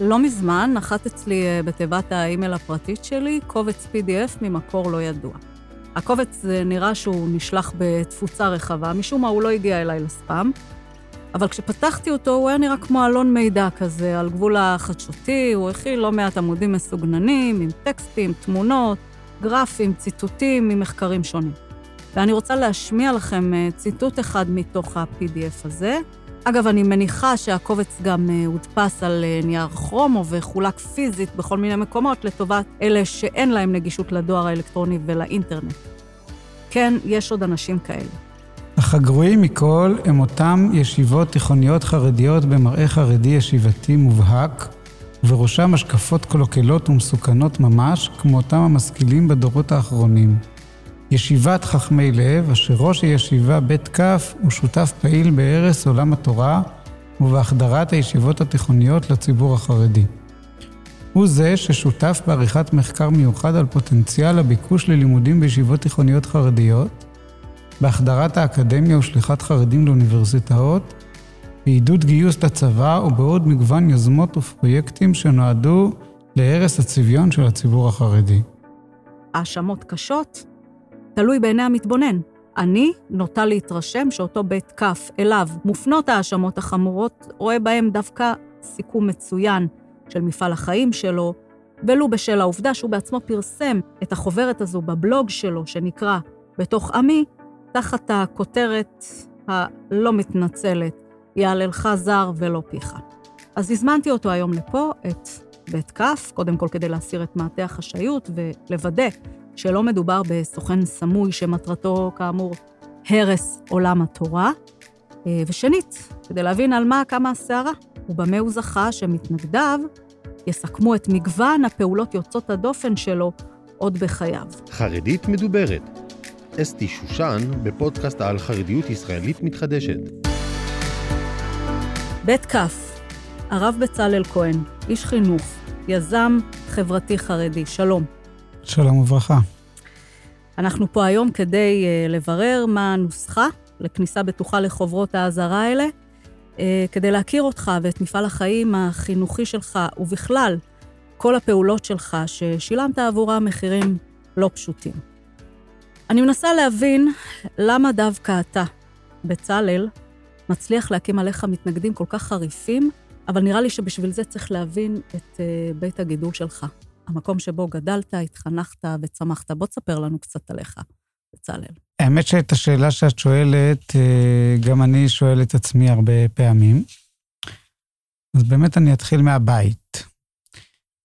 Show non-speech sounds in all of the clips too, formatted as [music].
לא מזמן נחת אצלי אה, בתיבת האימייל הפרטית שלי קובץ PDF ממקור לא ידוע. הקובץ אה, נראה שהוא נשלח בתפוצה רחבה, משום מה הוא לא הגיע אליי לספאם, אבל כשפתחתי אותו הוא היה נראה כמו אלון מידע כזה, על גבול החדשותי, הוא הכיל לא מעט עמודים מסוגננים, עם טקסטים, תמונות, גרפים, ציטוטים ממחקרים שונים. ואני רוצה להשמיע לכם אה, ציטוט אחד מתוך ה-PDF הזה. אגב, אני מניחה שהקובץ גם אה, הודפס על אה, נייר כרומו וחולק פיזית בכל מיני מקומות לטובת אלה שאין להם נגישות לדואר האלקטרוני ולאינטרנט. כן, יש עוד אנשים כאלה. אך הגרועים מכל הם אותם ישיבות תיכוניות חרדיות במראה חרדי ישיבתי מובהק, ובראשם השקפות קלוקלות ומסוכנות ממש, כמו אותם המשכילים בדורות האחרונים. ישיבת חכמי לב, אשר ראש הישיבה בית כף הוא שותף פעיל בהרס עולם התורה ובהחדרת הישיבות התיכוניות לציבור החרדי. הוא זה ששותף בעריכת מחקר מיוחד על פוטנציאל הביקוש ללימודים בישיבות תיכוניות חרדיות, בהחדרת האקדמיה ושליחת חרדים לאוניברסיטאות, בעידוד גיוס לצבא ובעוד מגוון יוזמות ופרויקטים שנועדו להרס הצביון של הציבור החרדי. האשמות קשות, תלוי בעיני המתבונן. אני נוטה להתרשם שאותו בית כף אליו מופנות ההאשמות החמורות, רואה בהם דווקא סיכום מצוין של מפעל החיים שלו, ולו בשל העובדה שהוא בעצמו פרסם את החוברת הזו בבלוג שלו, שנקרא "בתוך עמי", תחת הכותרת הלא מתנצלת, יעללך זר ולא פיך. אז הזמנתי אותו היום לפה, את בית כף, קודם כל כדי להסיר את מעטה החשאיות ולוודא שלא מדובר בסוכן סמוי שמטרתו, כאמור, הרס עולם התורה. אה, ושנית, כדי להבין על מה קמה הסערה, ובמה הוא זכה שמתנגדיו יסכמו את מגוון הפעולות יוצאות הדופן שלו עוד בחייו. חרדית מדוברת. אסתי שושן בפודקאסט על חרדיות ישראלית מתחדשת. בית כף, הרב בצלאל כהן, איש חינוך, יזם חברתי חרדי, שלום. שלום וברכה. אנחנו פה היום כדי uh, לברר מה הנוסחה לכניסה בטוחה לחוברות האזהרה האלה, uh, כדי להכיר אותך ואת מפעל החיים החינוכי שלך, ובכלל, כל הפעולות שלך ששילמת עבורם מחירים לא פשוטים. אני מנסה להבין למה דווקא אתה, בצלאל, מצליח להקים עליך מתנגדים כל כך חריפים, אבל נראה לי שבשביל זה צריך להבין את uh, בית הגידול שלך. המקום שבו גדלת, התחנכת וצמחת. בוא תספר לנו קצת עליך, בצלאל. האמת שאת השאלה שאת שואלת, אה, גם אני שואל את עצמי הרבה פעמים. אז באמת אני אתחיל מהבית.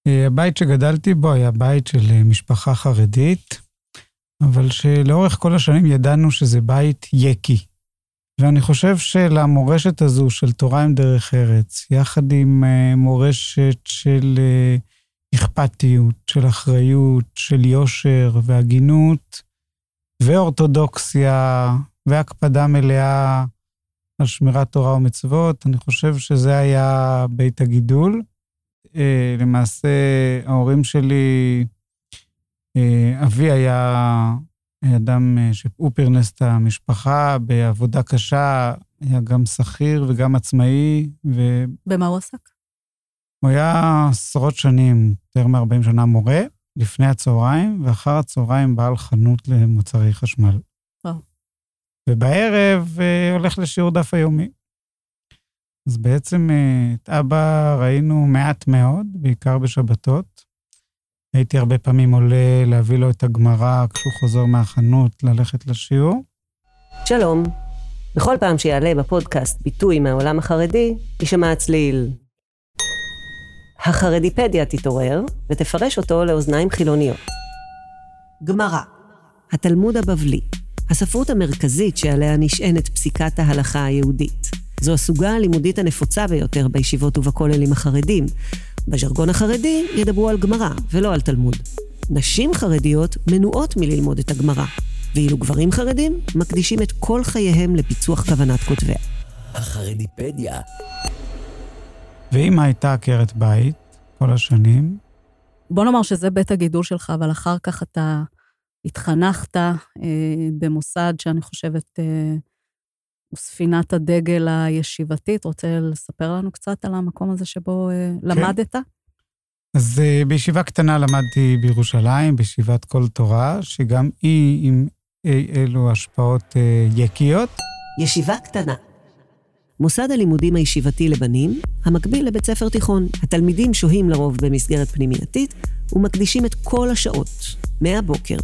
אה, הבית שגדלתי בו היה בית של אה, משפחה חרדית, אבל שלאורך כל השנים ידענו שזה בית יקי. ואני חושב שלמורשת הזו של תורה עם דרך ארץ, יחד עם מורשת של אכפתיות, של אחריות, של יושר והגינות, ואורתודוקסיה, והקפדה מלאה על שמירת תורה ומצוות. אני חושב שזה היה בית הגידול. אה, למעשה, ההורים שלי, אה, אבי היה אדם אה, שהוא פרנס את המשפחה בעבודה קשה, היה גם שכיר וגם עצמאי. ו... במה הוא עסק? הוא היה עשרות שנים, יותר מ-40 שנה מורה, לפני הצהריים, ואחר הצהריים בעל חנות למוצרי חשמל. וואו. ובערב אה, הולך לשיעור דף היומי. אז בעצם אה, את אבא ראינו מעט מאוד, בעיקר בשבתות. הייתי הרבה פעמים עולה להביא לו את הגמרא כשהוא חוזר מהחנות ללכת לשיעור. שלום. בכל פעם שיעלה בפודקאסט ביטוי מהעולם החרדי, יישמע הצליל החרדיפדיה תתעורר ותפרש אותו לאוזניים חילוניות. גמרא, התלמוד הבבלי, הספרות המרכזית שעליה נשענת פסיקת ההלכה היהודית. זו הסוגה הלימודית הנפוצה ביותר בישיבות ובכוללים החרדים. בז'רגון החרדי ידברו על גמרא ולא על תלמוד. נשים חרדיות מנועות מללמוד את הגמרא, ואילו גברים חרדים מקדישים את כל חייהם לפיצוח כוונת כותביה. החרדיפדיה ואמא הייתה עקרת בית כל השנים. בוא נאמר שזה בית הגידול שלך, אבל אחר כך אתה התחנכת אה, במוסד שאני חושבת אה, ספינת הדגל הישיבתית. רוצה לספר לנו קצת על המקום הזה שבו אה, כן. למדת? אז אה, בישיבה קטנה למדתי בירושלים, בישיבת כל תורה, שגם היא עם אלו השפעות יקיות. ישיבה קטנה. מוסד הלימודים הישיבתי לבנים, המקביל לבית ספר תיכון. התלמידים שוהים לרוב במסגרת פנימייתית ומקדישים את כל השעות, מהבוקר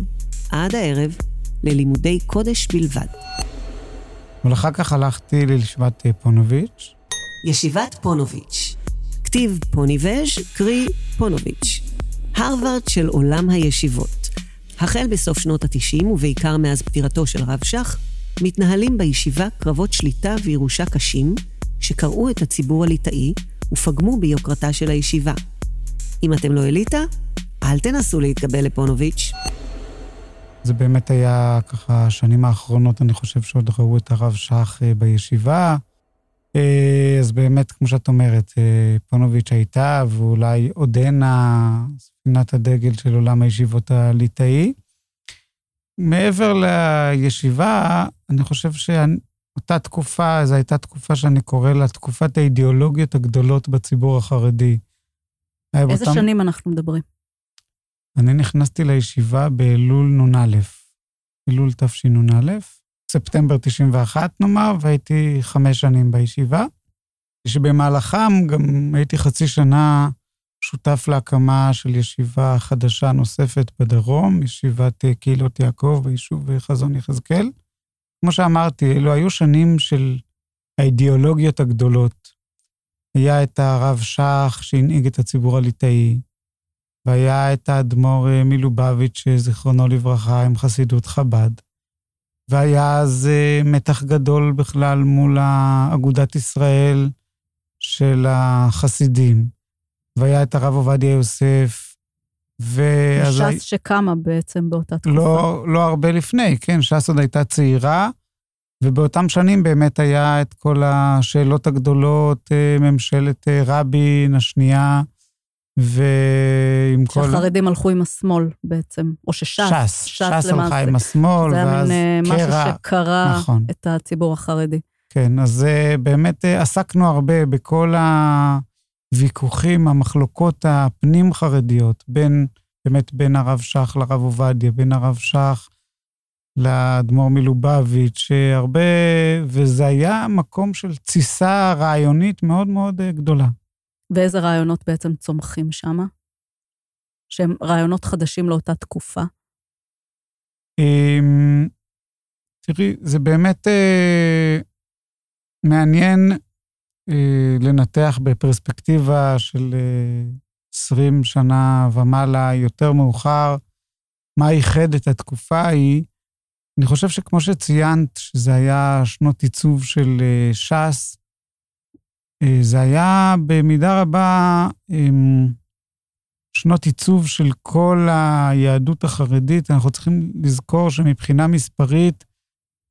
עד הערב, ללימודי קודש בלבד. אבל אחר כך הלכתי לישיבת פונוביץ'. ישיבת פונוביץ'. כתיב פוניבז', קרי פונוביץ'. הרווארד של עולם הישיבות. החל בסוף שנות ה-90 ובעיקר מאז פטירתו של רב שך, מתנהלים בישיבה קרבות שליטה וירושה קשים, שקרעו את הציבור הליטאי ופגמו ביוקרתה של הישיבה. אם אתם לא אליטה, אל תנסו להתקבל לפונוביץ'. זה באמת היה ככה, השנים האחרונות, אני חושב שעוד ראו את הרב שך אה, בישיבה. אה, אז באמת, כמו שאת אומרת, אה, פונוביץ' הייתה, ואולי עודנה ספינת הדגל של עולם הישיבות הליטאי. מעבר לישיבה, אני חושב שאותה תקופה, זו הייתה תקופה שאני קורא לה תקופת האידיאולוגיות הגדולות בציבור החרדי. איזה אותם... שנים אנחנו מדברים? אני נכנסתי לישיבה באלול נ"א, אלול תשנ"א, ספטמבר 91 נאמר, והייתי חמש שנים בישיבה, שבמהלכם גם הייתי חצי שנה שותף להקמה של ישיבה חדשה נוספת בדרום, ישיבת קהילות יעקב ביישוב חזון יחזקאל. כמו שאמרתי, אלו היו שנים של האידיאולוגיות הגדולות. היה את הרב שך שהנהיג את הציבור הליטאי, והיה את האדמו"ר אה, מלובביץ', זיכרונו לברכה, עם חסידות חב"ד. והיה אז אה, מתח גדול בכלל מול אגודת ישראל של החסידים. והיה את הרב עובדיה יוסף, ואז... ש"ס שקמה בעצם באותה תקופה. לא, לא הרבה לפני, כן, ש"ס עוד הייתה צעירה, ובאותם שנים באמת היה את כל השאלות הגדולות, אה, ממשלת אה, רבין השנייה, ועם כל... שהחרדים הלכו עם השמאל בעצם, או שש"ס, ש"ס, ש"ס, ש"ס הלכה עם השמאל, ואז קרע. זה היה מין משהו שקרה נכון. את הציבור החרדי. כן, אז באמת אה, עסקנו הרבה בכל ה... הוויכוחים, המחלוקות הפנים-חרדיות, בין, באמת בין הרב שך לרב עובדיה, בין הרב שך לאדמו"ר מלובביץ', הרבה, וזה היה מקום של תסיסה רעיונית מאוד מאוד אה, גדולה. ואיזה רעיונות בעצם צומחים שם? שהם רעיונות חדשים לאותה תקופה? אמ, תראי, זה באמת אה, מעניין לנתח בפרספקטיבה של 20 אה, שנה ומעלה, יותר מאוחר, מה ייחד את התקופה ההיא. אני חושב שכמו שציינת, שזה היה שנות עיצוב של אה, ש"ס, זה היה במידה רבה אמ, שנות עיצוב של כל היהדות החרדית. אנחנו צריכים לזכור שמבחינה מספרית,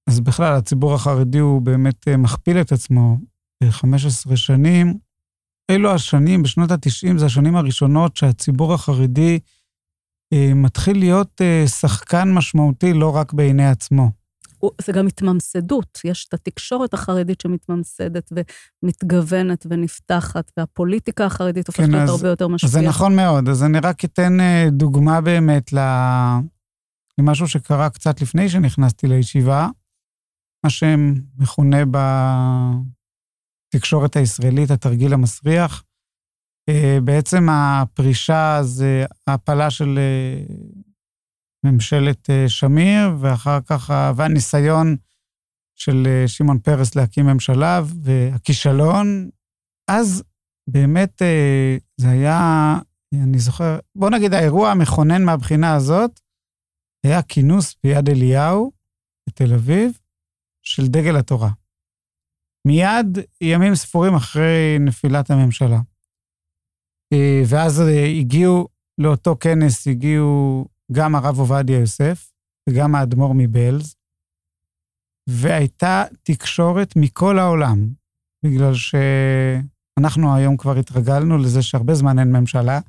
אז בכלל, הציבור החרדי הוא באמת מכפיל את עצמו 15 שנים. אלו השנים, בשנות ה-90, זה השנים הראשונות שהציבור החרדי אה, מתחיל להיות אה, שחקן משמעותי לא רק בעיני עצמו. זה גם התממסדות, יש את התקשורת החרדית שמתממסדת ומתגוונת ונפתחת, והפוליטיקה החרדית הופכת כן, להיות הרבה יותר משפיעה. זה נכון מאוד, אז אני רק אתן אה, דוגמה באמת למשהו שקרה קצת לפני שנכנסתי לישיבה, מה שמכונה ב... התקשורת הישראלית, התרגיל המסריח. אה, בעצם הפרישה זה הפלה של אה, ממשלת אה, שמיר, ואחר כך, והניסיון של שמעון פרס להקים ממשלה, והכישלון. אז באמת זה היה, אני זוכר, בוא נגיד האירוע המכונן מהבחינה הזאת, היה כינוס ביד אליהו בתל אביב של דגל התורה. מיד ימים ספורים אחרי נפילת הממשלה. אה, ואז אה, הגיעו, לאותו כנס הגיעו גם הרב עובדיה יוסף וגם האדמו"ר מבלז, והייתה תקשורת מכל העולם, בגלל שאנחנו היום כבר התרגלנו לזה שהרבה זמן אין ממשלה,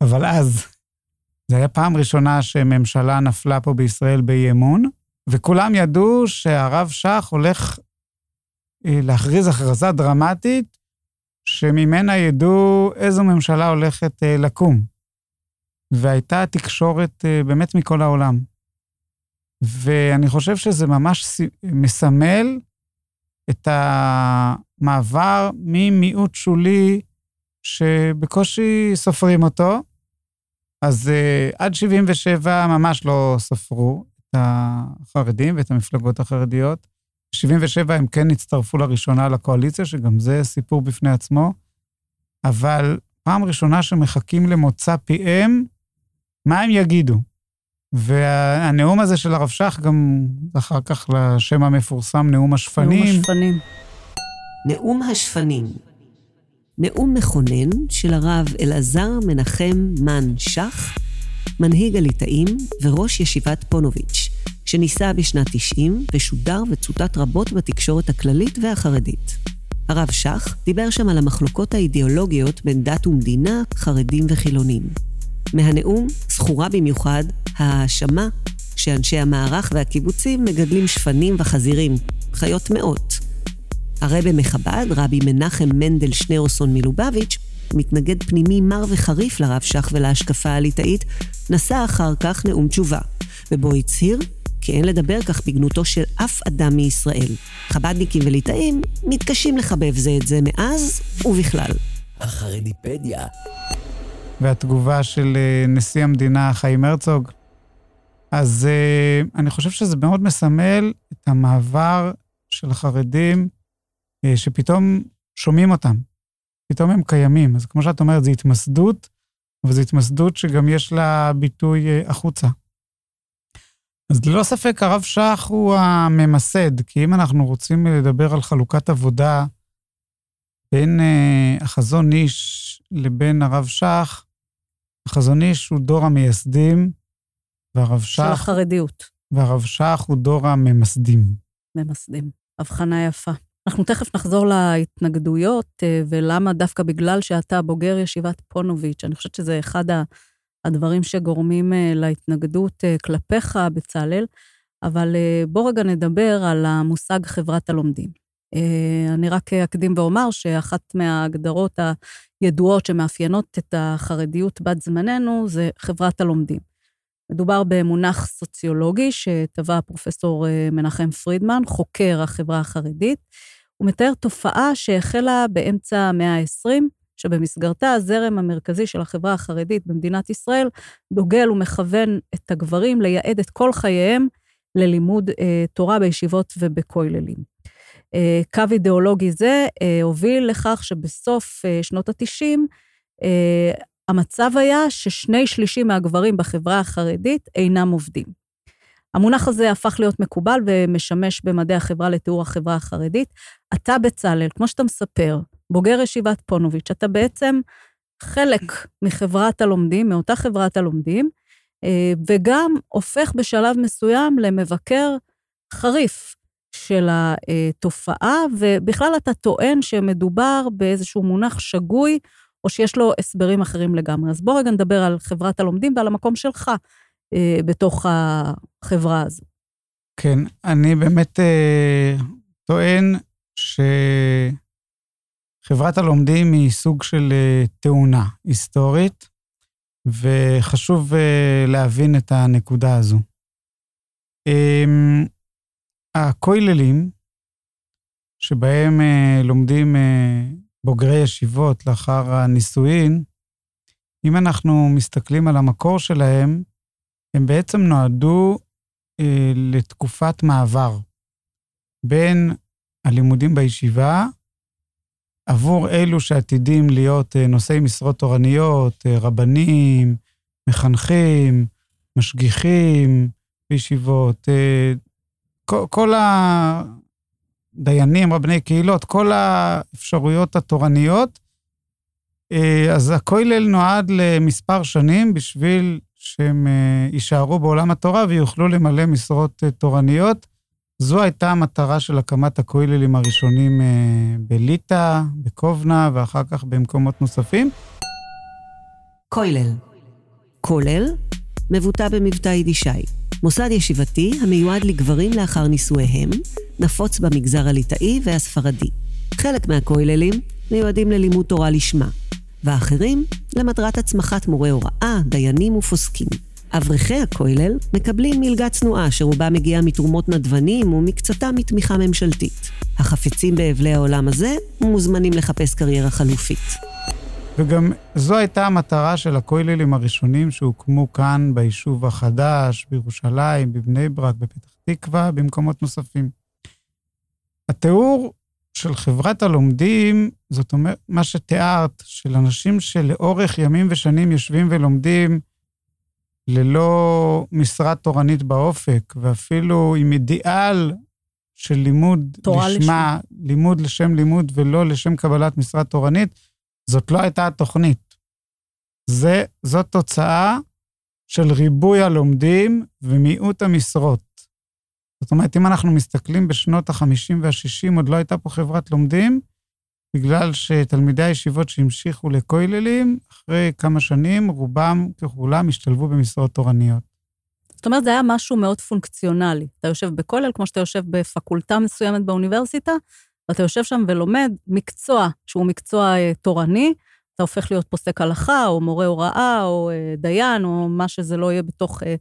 אבל אז, [laughs] זו הייתה פעם ראשונה שממשלה נפלה פה בישראל באי אמון, וכולם ידעו שהרב שך הולך להכריז הכרזה דרמטית, שממנה ידעו איזו ממשלה הולכת אה, לקום. והייתה תקשורת אה, באמת מכל העולם. ואני חושב שזה ממש מסמל את המעבר ממיעוט שולי שבקושי סופרים אותו, אז עד 77 ממש לא ספרו את החרדים ואת המפלגות החרדיות. ב-77 הם כן הצטרפו לראשונה לקואליציה, שגם זה סיפור בפני עצמו, אבל פעם ראשונה שמחכים למוצא פיהם, מה הם יגידו? והנאום הזה של הרב שך גם אחר כך לשם המפורסם, נאום השפנים. נאום השפנים. נאום השפנים. נאום מכונן של הרב אלעזר מנחם מן שך, מנהיג הליטאים וראש ישיבת פונוביץ', שנישא בשנת 90 ושודר וצוטט רבות בתקשורת הכללית והחרדית. הרב שך דיבר שם על המחלוקות האידיאולוגיות בין דת ומדינה, חרדים וחילונים. מהנאום זכורה במיוחד ההאשמה שאנשי המערך והקיבוצים מגדלים שפנים וחזירים, חיות מאות. הרבי מחב"ד, רבי מנחם מנדל שניאורסון מלובביץ', מתנגד פנימי מר וחריף לרב שך ולהשקפה הליטאית, נשא אחר כך נאום תשובה, ובו הצהיר כי אין לדבר כך בגנותו של אף אדם מישראל. חב"דניקים וליטאים מתקשים לחבב זה את זה מאז ובכלל. החרדיפדיה. והתגובה של אה, נשיא המדינה חיים הרצוג. אז אה, אני חושב שזה מאוד מסמל את המעבר של החרדים, אה, שפתאום שומעים אותם, פתאום הם קיימים. אז כמו שאת אומרת, זו התמסדות, וזו התמסדות שגם יש לה ביטוי החוצה. אז ללא ספק הרב שך הוא הממסד, כי אם אנחנו רוצים לדבר על חלוקת עבודה בין החזון איש לבין הרב שך, החזון איש הוא דור המייסדים, והרב שך... של החרדיות. והרב שך הוא דור הממסדים. ממסדים. הבחנה יפה. אנחנו תכף נחזור להתנגדויות, אה, ולמה דווקא בגלל שאתה בוגר ישיבת פונוביץ', אני חושבת שזה אחד הדברים שגורמים אה, להתנגדות אה, כלפיך, בצלאל, אבל בוא רגע נדבר על המושג חברת הלומדים. אה, אני רק אקדים ואומר שאחת מההגדרות הידועות שמאפיינות את החרדיות בת זמננו זה חברת הלומדים. מדובר במונח סוציולוגי שטבע פרופסור אה, מנחם פרידמן, חוקר החברה החרדית. הוא מתאר תופעה שהחלה באמצע המאה ה-20, שבמסגרתה הזרם המרכזי של החברה החרדית במדינת ישראל דוגל ומכוון את הגברים לייעד את כל חייהם ללימוד אה, תורה בישיבות ובכוללים. אה, קו אידיאולוגי זה אה, הוביל לכך שבסוף אה, שנות ה-90, המצב היה ששני שלישים מהגברים בחברה החרדית אינם עובדים. המונח הזה הפך להיות מקובל ומשמש במדעי החברה לתיאור החברה החרדית. אתה, בצלאל, כמו שאתה מספר, בוגר ישיבת פונוביץ', אתה בעצם חלק מחברת הלומדים, מאותה חברת הלומדים, וגם הופך בשלב מסוים למבקר חריף של התופעה, ובכלל אתה טוען שמדובר באיזשהו מונח שגוי, או שיש לו הסברים אחרים לגמרי. אז בוא רגע נדבר על חברת הלומדים ועל המקום שלך אה, בתוך החברה הזו. כן, אני באמת אה, טוען שחברת הלומדים היא סוג של אה, תאונה היסטורית, וחשוב אה, להבין את הנקודה הזו. אה, הכוללים, שבהם אה, לומדים בוגרי ישיבות לאחר הנישואין, אם אנחנו מסתכלים על המקור שלהם, הם בעצם נועדו לתקופת מעבר בין הלימודים בישיבה עבור אלו שעתידים להיות אה, נושאי משרות תורניות, אה, רבנים, מחנכים, משגיחים בישיבות, אה, כל, הדיינים, רבני קהילות, כל האפשרויות התורניות. אז הכולל נועד למספר שנים בשביל שהם יישארו בעולם התורה ויוכלו למלא משרות תורניות. זו הייתה המטרה של הקמת הכוללים הראשונים בליטא, בקובנה ואחר כך במקומות נוספים. כולל. כולל מבוטא במבטא יידישאי. מוסד ישיבתי המיועד לגברים לאחר נישואיהם, נפוץ במגזר הליטאי והספרדי. חלק מהכוללים מיועדים ללימוד תורה לשמה, ואחרים למטרת הצמחת מורי הוראה, דיינים ופוסקים. אברכי הכולל מקבלים מלגת צנועה שרובה מגיעה מתרומות נדבנים ומקצתה מתמיכה ממשלתית. החפצים באבלי העולם הזה מוזמנים לחפש קריירה חלופית. וגם זו הייתה המטרה של הכוללים הראשונים שהוקמו כאן ביישוב החדש, בירושלים, בבני ברק, בפתח תקווה, במקומות נוספים. התיאור של חברת הלומדים, זאת אומרת, מה שתיארת, של אנשים שלאורך ימים ושנים יושבים ולומדים ללא משרה תורנית באופק, ואפילו עם אידיאל של לימוד לשמה, לשמה, לימוד לשם לימוד ולא לשם קבלת משרה תורנית, זאת לא הייתה התוכנית. זה, זאת תוצאה של ריבוי הלומדים ומיעוט המשרות. זאת אומרת, אם אנחנו מסתכלים בשנות ה-50 וה-60, עוד לא הייתה פה חברת לומדים, בגלל שתלמידי הישיבות שהמשיכו לכוללים, אחרי כמה שנים, רובם ככולם השתלבו במשרות תורניות. זאת אומרת, זה היה משהו מאוד פונקציונלי. אתה יושב בכולל, כמו שאתה יושב בפקולטה מסוימת באוניברסיטה, ואתה יושב שם ולומד מקצוע שהוא מקצוע אה, תורני, אתה הופך להיות פוסק הלכה, או מורה הוראה, או אה, דיין, או מה שזה לא יהיה בתוך אה,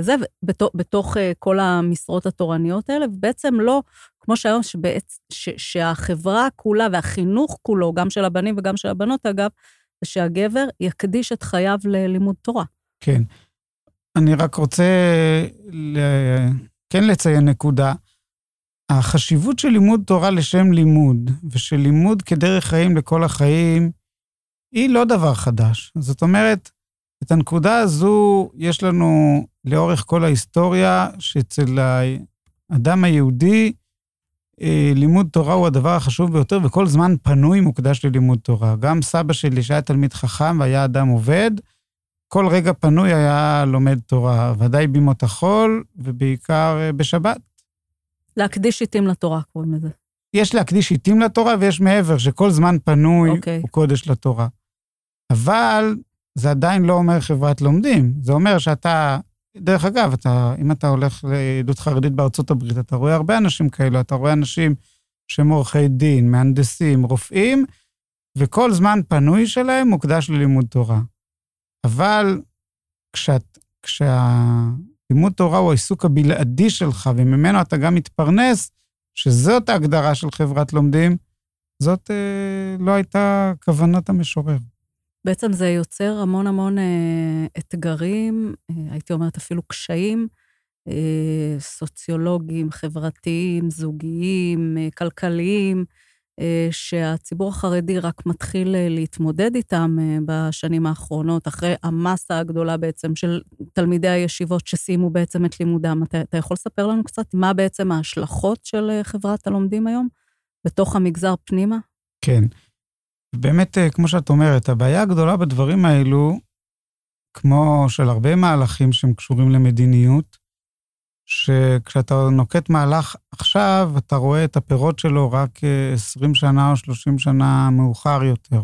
זה, בתוך, בתוך אה, כל המשרות התורניות האלה, ובעצם לא, כמו שהיום, שבעצ, ש, שהחברה כולה והחינוך כולו, גם של הבנים וגם של הבנות, אגב, זה שהגבר יקדיש את חייו ללימוד תורה. כן. אני רק רוצה ל... כן לציין נקודה. החשיבות של לימוד תורה לשם לימוד, ושל לימוד כדרך חיים לכל החיים, היא לא דבר חדש. זאת אומרת, את הנקודה הזו יש לנו לאורך כל ההיסטוריה, שאצל האדם היהודי, אה, לימוד תורה הוא הדבר החשוב ביותר, וכל זמן פנוי מוקדש ללימוד תורה. גם סבא שלי, שהיה תלמיד חכם והיה אדם עובד, כל רגע פנוי היה לומד תורה, ודאי בימות החול, ובעיקר אה, בשבת. להקדיש עיתים לתורה, קוראים לזה. יש להקדיש עיתים לתורה, ויש מעבר, שכל זמן פנוי okay. אוקיי. הוא קודש לתורה. אבל זה עדיין לא אומר חברת לומדים. זה אומר שאתה, דרך אגב, אתה, אם אתה הולך לעדות חרדית בארצות הברית, אתה רואה הרבה אנשים כאלו, אתה רואה אנשים שהם עורכי דין, מהנדסים, רופאים, וכל זמן פנוי שלהם מוקדש ללימוד תורה. אבל כשאת, כשהלימוד תורה הוא העיסוק הבלעדי שלך, וממנו אתה גם מתפרנס, שזאת ההגדרה של חברת לומדים, זאת אה, לא הייתה כוונת המשורר. בעצם זה יוצר המון המון אה, אתגרים, אה, הייתי אומרת אפילו קשיים, אה, סוציולוגיים, חברתיים, זוגיים, כלכליים, שהציבור החרדי רק מתחיל להתמודד איתם בשנים האחרונות, אחרי המסה הגדולה בעצם של תלמידי הישיבות שסיימו בעצם את לימודם. אתה, אתה יכול לספר לנו קצת מה בעצם ההשלכות של חברת הלומדים היום בתוך המגזר פנימה? כן. באמת, אה, כמו שאת אומרת, הבעיה הגדולה בדברים האלו, כמו של הרבה מהלכים שהם קשורים למדיניות, שכשאתה נוקט מהלך עכשיו, אתה רואה את הפירות שלו רק 20 אה, שנה או 30 שנה מאוחר יותר.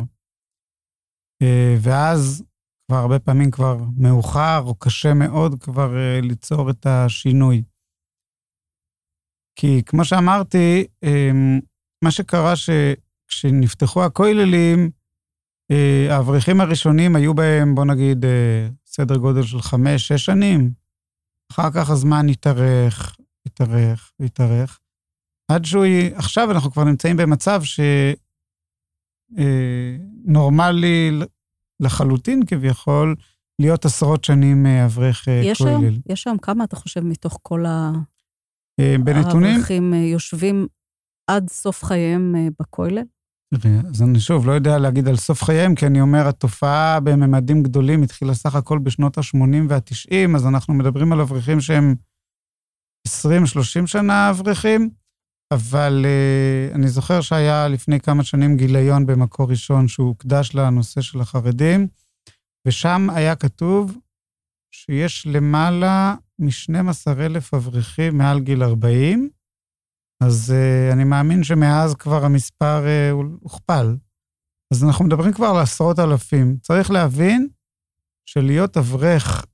אה, ואז כבר הרבה פעמים כבר מאוחר או קשה מאוד כבר ליצור את השינוי. כי כמו שאמרתי, מה שקרה ש... כשנפתחו הכוללים, אה, האברכים הראשונים היו בהם, בוא נגיד, אה, סדר גודל של חמש, שש שנים. אחר כך הזמן התארך, התארך, התארך. עד שהוא... עכשיו אנחנו כבר נמצאים במצב שנורמלי אה, לחלוטין כביכול, להיות עשרות שנים אברך כולל. יש היום כמה, אתה חושב, מתוך כל ה... בנתונים... האברכים יושבים עד סוף חייהם בכולל? אז אני שוב לא יודע להגיד על סוף חייהם, כי אני אומר, התופעה בממדים גדולים התחילה סך הכל בשנות ה-80 וה-90, אז אנחנו מדברים על אברכים שהם 20-30 שנה אברכים, אבל uh, אני זוכר שהיה לפני כמה שנים גיליון במקור ראשון שהוקדש לנושא של החרדים, ושם היה כתוב שיש למעלה מ-12,000 אברכים מעל גיל 40, אז uh, אני מאמין שמאז כבר המספר uh, הוכפל. אז אנחנו מדברים כבר על עשרות אלפים. צריך להבין שלהיות אברך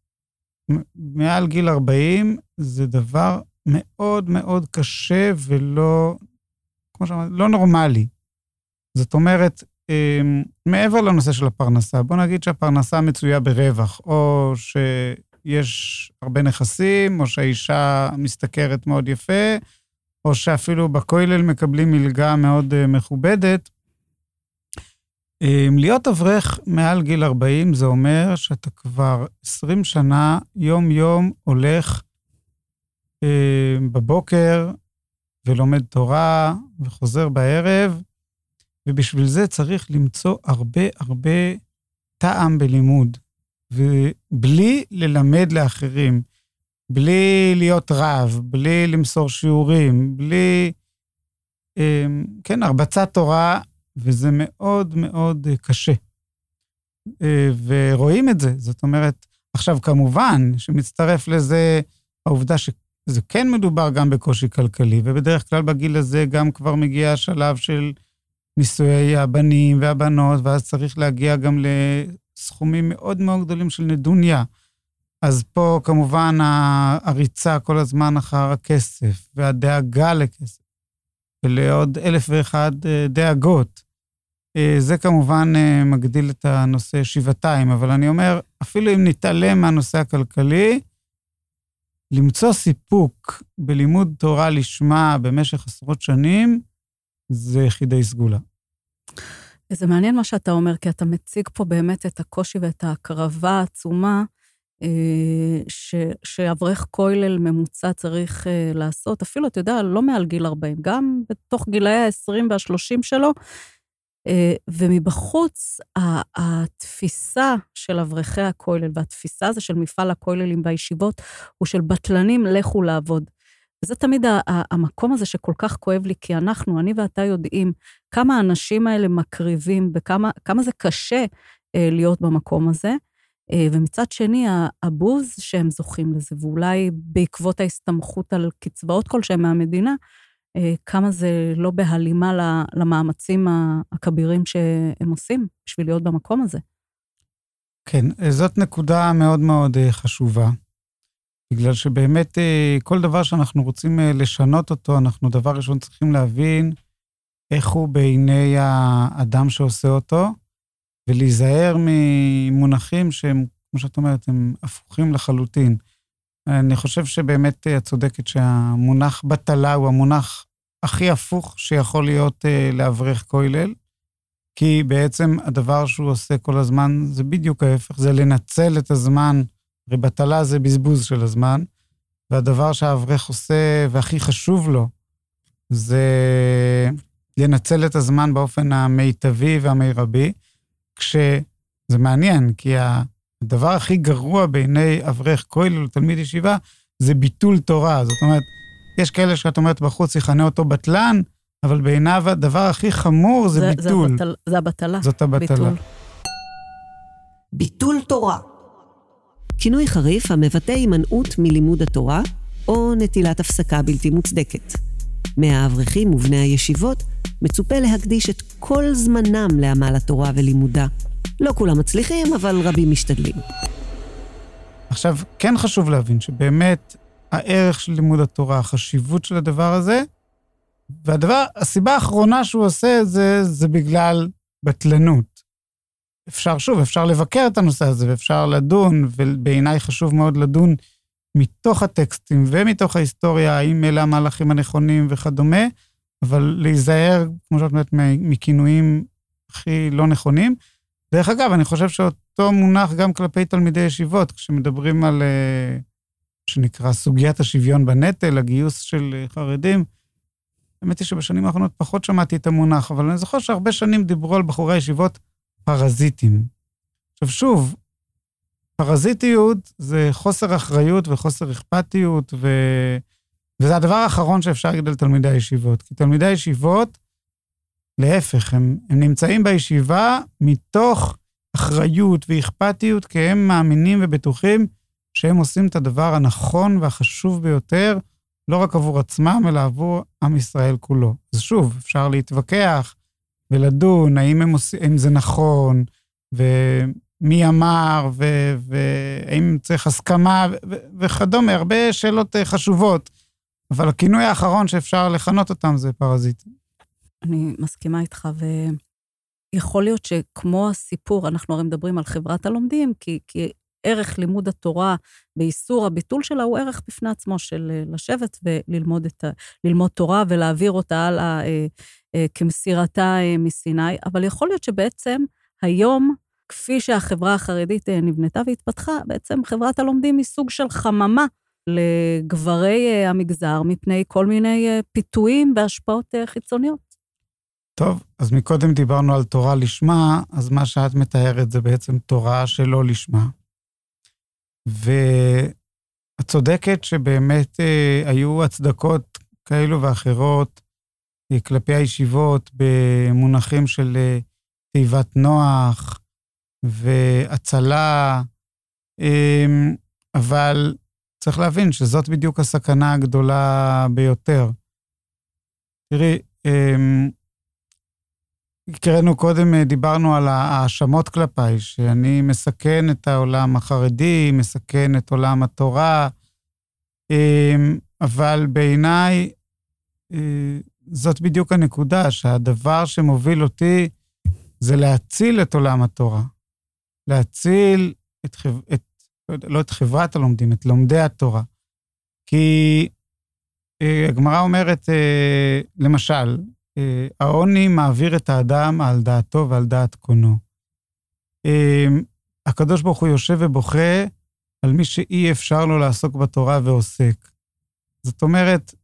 מעל גיל 40 זה דבר מאוד מאוד קשה ולא, כמו שאמרתי, לא נורמלי. זאת אומרת, אמ, מעבר לנושא של הפרנסה, בוא נגיד שהפרנסה מצויה ברווח, או שיש הרבה נכסים, או שהאישה משתכרת מאוד יפה, או שאפילו בכולל מקבלים מלגה מאוד אה, מכובדת. אמ, להיות אברך מעל גיל 40 זה אומר שאתה כבר 20 שנה, יום-יום הולך אה, בבוקר ולומד תורה וחוזר בערב, ובשביל זה צריך למצוא הרבה הרבה טעם בלימוד, ובלי ללמד לאחרים, בלי להיות רב, בלי למסור שיעורים, בלי, אה, כן, הרבצת תורה, וזה מאוד מאוד קשה. אה, ורואים את זה, זאת אומרת, עכשיו כמובן שמצטרף לזה העובדה ש... זה כן מדובר גם בקושי כלכלי, ובדרך כלל בגיל הזה גם כבר מגיע השלב של נישואי הבנים והבנות, ואז צריך להגיע גם לסכומים מאוד מאוד גדולים של נדוניה. אז פה כמובן הריצה כל הזמן אחר הכסף, והדאגה לכסף, ולעוד אלף ואחד אה, דאגות. אה, זה כמובן אה, מגדיל את הנושא שבעתיים, אבל אני אומר, אפילו אם נתעלם מהנושא הכלכלי, למצוא סיפוק בלימוד תורה לשמה במשך עשרות שנים, זה יחידי סגולה. זה מעניין מה שאתה אומר, כי אתה מציג פה באמת את הקושי ואת ההקרבה העצומה אה, שאברך כולל ממוצע צריך אה, לעשות, אפילו, אתה יודע, לא מעל גיל 40, גם בתוך גילאי ה-20 וה-30 שלו, אה, ומבחוץ, התפיסה של אברכי הכולל והתפיסה הזו של מפעל הכוללים בישיבות הוא של בטלנים, לכו לעבוד. וזה תמיד המקום הזה שכל כך כואב לי, כי אנחנו, אני ואתה יודעים כמה האנשים האלה מקריבים וכמה זה קשה להיות במקום הזה. אה, ומצד שני, הבוז שהם זוכים לזה, ואולי בעקבות ההסתמכות על קצבאות כלשהן מהמדינה, אה, כמה זה לא בהלימה למאמצים הכבירים שהם עושים בשביל להיות במקום הזה. כן, אה, זאת נקודה מאוד מאוד חשובה, בגלל שבאמת כל דבר שאנחנו רוצים לשנות אותו, אנחנו דבר ראשון צריכים להבין איך הוא בעיני האדם שעושה אותו, ולהיזהר ממונחים שהם, כמו שאת אומרת, הם הפוכים לחלוטין. אני חושב שבאמת את צודקת שהמונח בטלה הוא המונח הכי הפוך שיכול להיות אה, לאברך כולל, כי בעצם הדבר שהוא עושה כל הזמן זה בדיוק ההפך, זה לנצל את הזמן, הרי בטלה זה בזבוז של הזמן, והדבר שהאברך עושה והכי חשוב לו זה לנצל את הזמן באופן המיטבי והמרבי, כשזה מעניין, כי הדבר הכי גרוע בעיני אברך כולל או תלמיד ישיבה זה ביטול תורה. זאת אומרת, יש כאלה שאת אומרת בחוץ, יכנה אותו בטלן, אבל בעיניו הדבר הכי חמור זה, זה ביטול. זה, הבטל, זה הבטלה. זאת הבטלה. ביטול. ביטול תורה. כינוי חריף המבטא הימנעות מלימוד התורה, או נטילת הפסקה בלתי מוצדקת. מהאברכים ובני הישיבות מצופה להקדיש את כל זמנם לעמל התורה ולימודה. לא כולם מצליחים, אבל רבים משתדלים. עכשיו, כן חשוב להבין שבאמת הערך של לימוד התורה, החשיבות של הדבר הזה, והדבר, הסיבה האחרונה שהוא עושה את זה, זה בגלל בטלנות. אפשר, שוב, אפשר לבקר את הנושא הזה, ואפשר לדון, ובעיניי חשוב מאוד לדון מתוך הטקסטים ומתוך ההיסטוריה, האם אלה המהלכים הנכונים וכדומה, אבל להיזהר, כמו שאת אומרת, מכינויים הכי לא נכונים. דרך אגב, אני חושב שאותו מונח גם כלפי תלמידי ישיבות, כשמדברים על, אה, שנקרא סוגיית השוויון בנטל, הגיוס של אה, חרדים, האמת היא שבשנים האחרונות פחות שמעתי את המונח, אבל אני זוכר שהרבה שנים דיברו על בחורי הישיבות פרזיטים. עכשיו שוב, פרזיטיות זה חוסר אחריות וחוסר אכפתיות, ו... וזה הדבר האחרון שאפשר להגיד על תלמידי הישיבות. כי תלמידי הישיבות, להפך, הם, הם נמצאים בישיבה מתוך אחריות ואכפתיות, כי הם מאמינים ובטוחים שהם עושים את הדבר הנכון והחשוב ביותר, לא רק עבור עצמם, אלא עבור עם ישראל כולו. אז שוב, אפשר להתווכח ולדון האם הם עושים, האם זה נכון, ומי אמר, והאם צריך הסכמה, וכדומה, הרבה שאלות אה, חשובות. אבל הכינוי האחרון שאפשר לכנות אותם זה פרזיטים. אני מסכימה איתך, ויכול להיות שכמו הסיפור, אנחנו הרי מדברים על חברת הלומדים, כי, כי ערך לימוד התורה באיסור הביטול שלה הוא ערך בפני עצמו של אה, לשבת וללמוד את ה, תורה ולהעביר אותה הלאה אה, אה, כמסירתה אה, מסיני, אבל יכול להיות שבעצם היום, כפי שהחברה החרדית אה, נבנתה והתפתחה, בעצם חברת הלומדים היא סוג של חממה לגברי אה, המגזר מפני כל מיני אה, פיתויים והשפעות אה, חיצוניות. טוב, אז מקודם דיברנו על תורה לשמה, אז מה שאת מתארת זה בעצם תורה שלא לשמה. ואת צודקת שבאמת אה, היו הצדקות כאלו ואחרות אה, כלפי הישיבות במונחים של אה, תיבת נוח והצלה, אה, אבל צריך להבין שזאת בדיוק הסכנה הגדולה ביותר. תראי, אה, קראנו קודם, אה, דיברנו על ההאשמות כלפיי, שאני מסכן את העולם החרדי, מסכן את עולם התורה, אמ, אבל בעיניי אה, זאת בדיוק הנקודה, שהדבר שמוביל אותי זה להציל את עולם התורה. להציל את, את לא את חברת הלומדים, את לומדי התורה. כי אה, הגמרא אומרת, למשל, אה, העוני מעביר את האדם על דעתו ועל דעת קונו. אה, הקדוש ברוך הוא יושב ובוכה על מי שאי אפשר לו לעסוק בתורה ועוסק. זאת אומרת,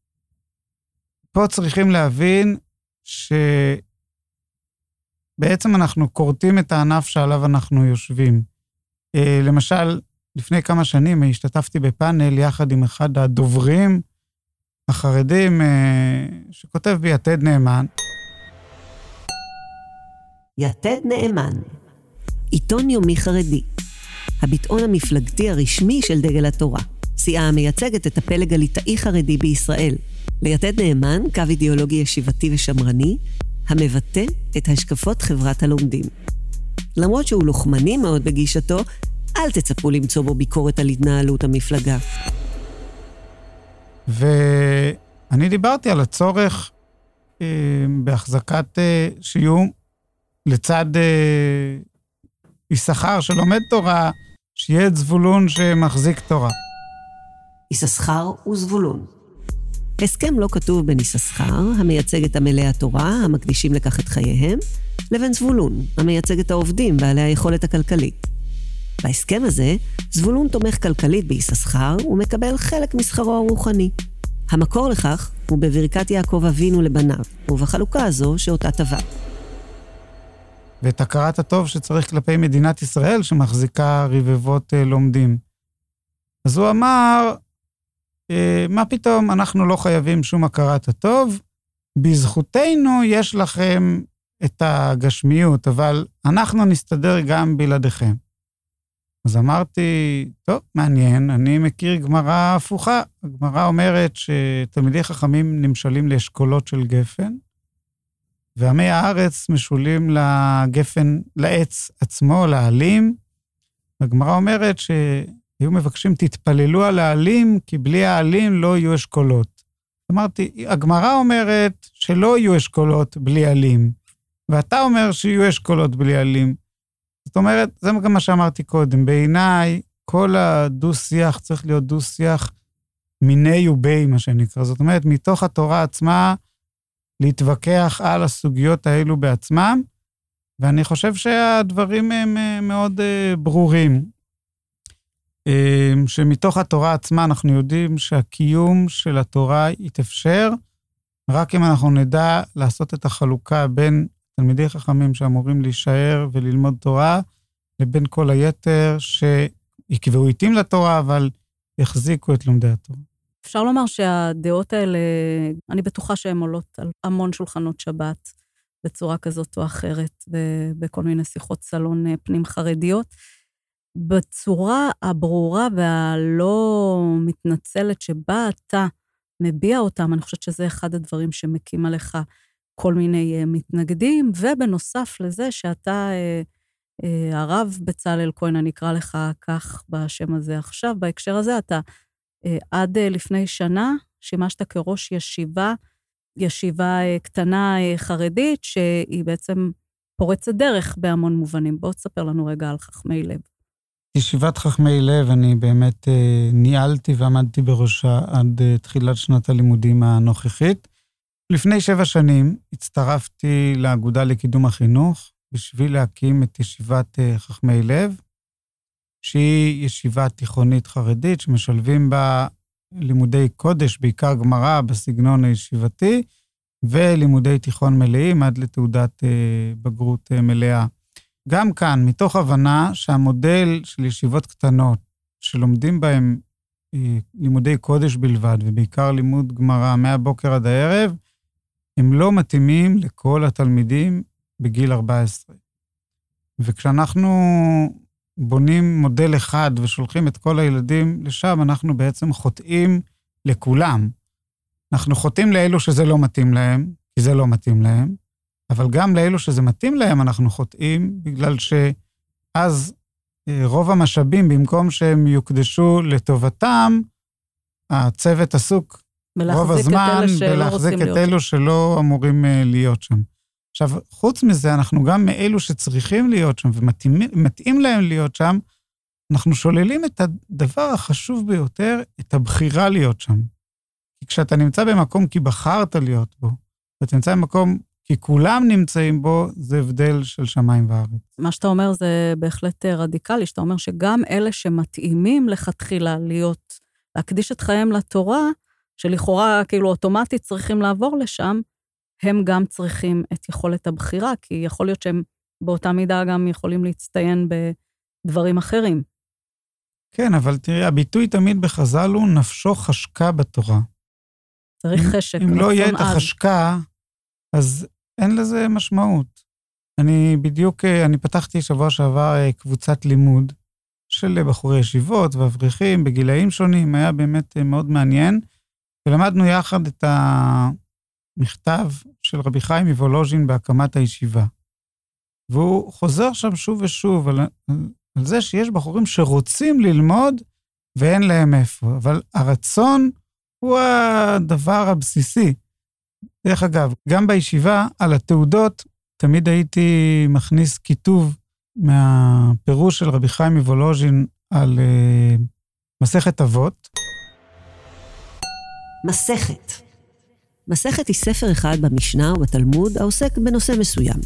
פה צריכים להבין שבעצם אנחנו כורתים את הענף שעליו אנחנו יושבים. אה, למשל, לפני כמה שנים השתתפתי בפאנל יחד עם אחד הדוברים החרדים אה, שכותב ביתד נאמן. יתד נאמן, עיתון יומי חרדי, הביטאון המפלגתי הרשמי של דגל התורה, סיעה המייצגת את הפלג הליטאי חרדי בישראל. ליתד נאמן קו אידיאולוגי ישיבתי ושמרני, המבטא את השקפות חברת הלומדים. למרות שהוא לוחמני מאוד בגישתו, אל תצפו למצוא בו ביקורת על התנהלות המפלגה. ואני דיברתי על הצורך אה, בהחזקת, אה, שיהיו לצד אה, יששכר שלומד תורה, שיהיה את זבולון שמחזיק תורה. יששכר וזבולון. הסכם לא כתוב בין יששכר, המייצג את עמלי התורה, המקדישים לכך את חייהם, לבין זבולון, המייצג את העובדים, בעלי היכולת הכלכלית. בהסכם הזה, זבולון תומך כלכלית ביששכר ומקבל חלק משכרו הרוחני. המקור לכך הוא בברכת יעקב אבינו לבניו, ובחלוקה הזו שאותה טבע. ואת הכרת הטוב שצריך כלפי מדינת ישראל, שמחזיקה רבבות אה, לומדים. אז הוא אמר, אה, מה פתאום, אנחנו לא חייבים שום הכרת הטוב, בזכותנו יש לכם את הגשמיות, אבל אנחנו נסתדר גם בלעדיכם. אז אמרתי, טוב, מעניין, אני מכיר גמרא הפוכה. הגמרא אומרת שתלמידי חכמים נמשלים לאשכולות של גפן, ועמי הארץ משולים לגפן, לעץ עצמו, לעלים. הגמרא אומרת שהיו מבקשים, תתפללו על העלים, כי בלי העלים לא יהיו אשכולות. אמרתי, הגמרא אומרת שלא יהיו אשכולות בלי עלים, ואתה אומר שיהיו אשכולות בלי עלים. זאת אומרת, זה גם מה שאמרתי קודם, בעיניי, כל הדו-שיח צריך להיות דו-שיח מיני ובי, מה שנקרא. זאת אומרת, מתוך התורה עצמה, להתווכח על הסוגיות האלו בעצמם, ואני חושב שהדברים הם אה, מאוד אה, ברורים. אה, שמתוך התורה עצמה אנחנו יודעים שהקיום של התורה יתאפשר רק אם אנחנו נדע לעשות את החלוקה בין תלמידי חכמים שאמורים להישאר וללמוד תורה, לבין כל היתר שיקבעו עיתים לתורה, אבל יחזיקו את לומדי התורה. אפשר לומר שהדעות האלה, אני בטוחה שהן עולות על המון שולחנות שבת בצורה כזאת או אחרת, ובכל מיני שיחות סלון אה, פנים-חרדיות. בצורה הברורה והלא מתנצלת שבה אתה מביע אותם, אני חושבת שזה אחד הדברים שמקים עליך כל מיני uh, מתנגדים, ובנוסף לזה שאתה, uh, uh, הרב בצלאל כהן, אני אקרא לך כך בשם הזה עכשיו, בהקשר הזה, אתה עד לפני שנה שימשת כראש ישיבה, ישיבה אה, קטנה אה, חרדית, שהיא בעצם פורצת דרך בהמון מובנים. בוא תספר לנו רגע על חכמי לב. ישיבת חכמי לב, אני באמת אה, ניהלתי ועמדתי בראשה עד אה, תחילת שנת הלימודים הנוכחית. לפני שבע שנים הצטרפתי לאגודה לקידום החינוך בשביל להקים את ישיבת אה, חכמי לב, שהיא ישיבה תיכונית חרדית שמשלבים בה לימודי קודש, בעיקר גמרא בסגנון הישיבתי, ולימודי תיכון מלאים עד לתעודת אה, בגרות אה, מלאה. גם כאן, מתוך הבנה שהמודל של ישיבות קטנות, שלומדים אה, לימודי קודש בלבד, ובעיקר לימוד גמרא מהבוקר עד הערב, הם לא מתאימים לכל התלמידים בגיל 14. וכשאנחנו בונים מודל אחד ושולחים את כל הילדים לשם, אנחנו בעצם חוטאים לכולם. אנחנו חוטאים לאלו שזה לא מתאים להם, כי זה לא מתאים להם, אבל גם לאלו שזה מתאים להם אנחנו חוטאים, בגלל שאז אה, רוב המשאבים, במקום שהם יוקדשו לטובתם, הצוות עסוק רוב הזמן בלהחזיק את אלו שלא אמורים אה, להיות שם. עכשיו, חוץ מזה, אנחנו גם מאלו שצריכים להיות שם ומתאים להם להיות שם, אנחנו שוללים את הדבר החשוב ביותר, את הבחירה להיות שם. כי כשאתה נמצא במקום כי בחרת להיות בו, ואתה נמצא במקום כי כולם נמצאים בו, זה הבדל של שמיים וארץ. מה שאתה אומר זה בהחלט אה, רדיקלי, שאתה אומר שגם אלה שמתאימים לכתחילה להיות, להקדיש את חייהם לתורה, שלכאורה כאילו אוטומטית צריכים לעבור לשם, הם גם צריכים את יכולת הבחירה, כי יכול להיות שהם באותה מידה גם יכולים להצטיין בדברים אחרים. כן, אבל תראי, הביטוי תמיד בחז"ל הוא נפשו חשקה בתורה. צריך חשק, אם לא יהיה את החשקה, אז אין לזה משמעות. אני בדיוק, אה, אני פתחתי שבוע שעבר אה, קבוצת לימוד של בחורי ישיבות ואברכים בגילאים שונים, היה באמת אה, מאוד מעניין, ולמדנו יחד את המכתב של רבי חיים מוולוז'ין בהקמת הישיבה. והוא חוזר שם שוב ושוב על, על זה שיש בחורים שרוצים ללמוד ואין להם איפה, אבל הרצון הוא הדבר הבסיסי. דרך אגב, גם בישיבה, על התעודות, תמיד הייתי מכניס כיתוב מהפירוש של רבי חיים מוולוז'ין על uh, מסכת אבות. מסכת. מסכת היא ספר אחד במשנה ובתלמוד העוסק בנושא מסוים.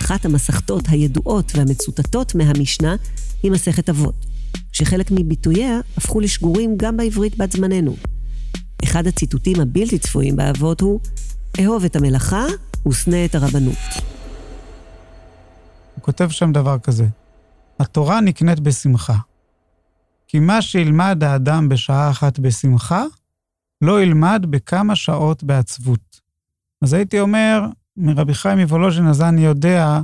אחת המסכתות הידועות והמצוטטות מהמשנה היא מסכת אבות, שחלק מביטוייה הפכו לשגורים גם בעברית בת זמננו. אחד הציטוטים הבלתי צפויים באבות הוא, אהוב את המלאכה ושנא את הרבנות. הוא כותב שם דבר כזה, התורה נקנית בשמחה. כי מה שילמד האדם בשעה אחת בשמחה, לא ילמד בכמה שעות בעצבות. אז הייתי אומר, מרבי חיים מוולוז'ין, אז אני יודע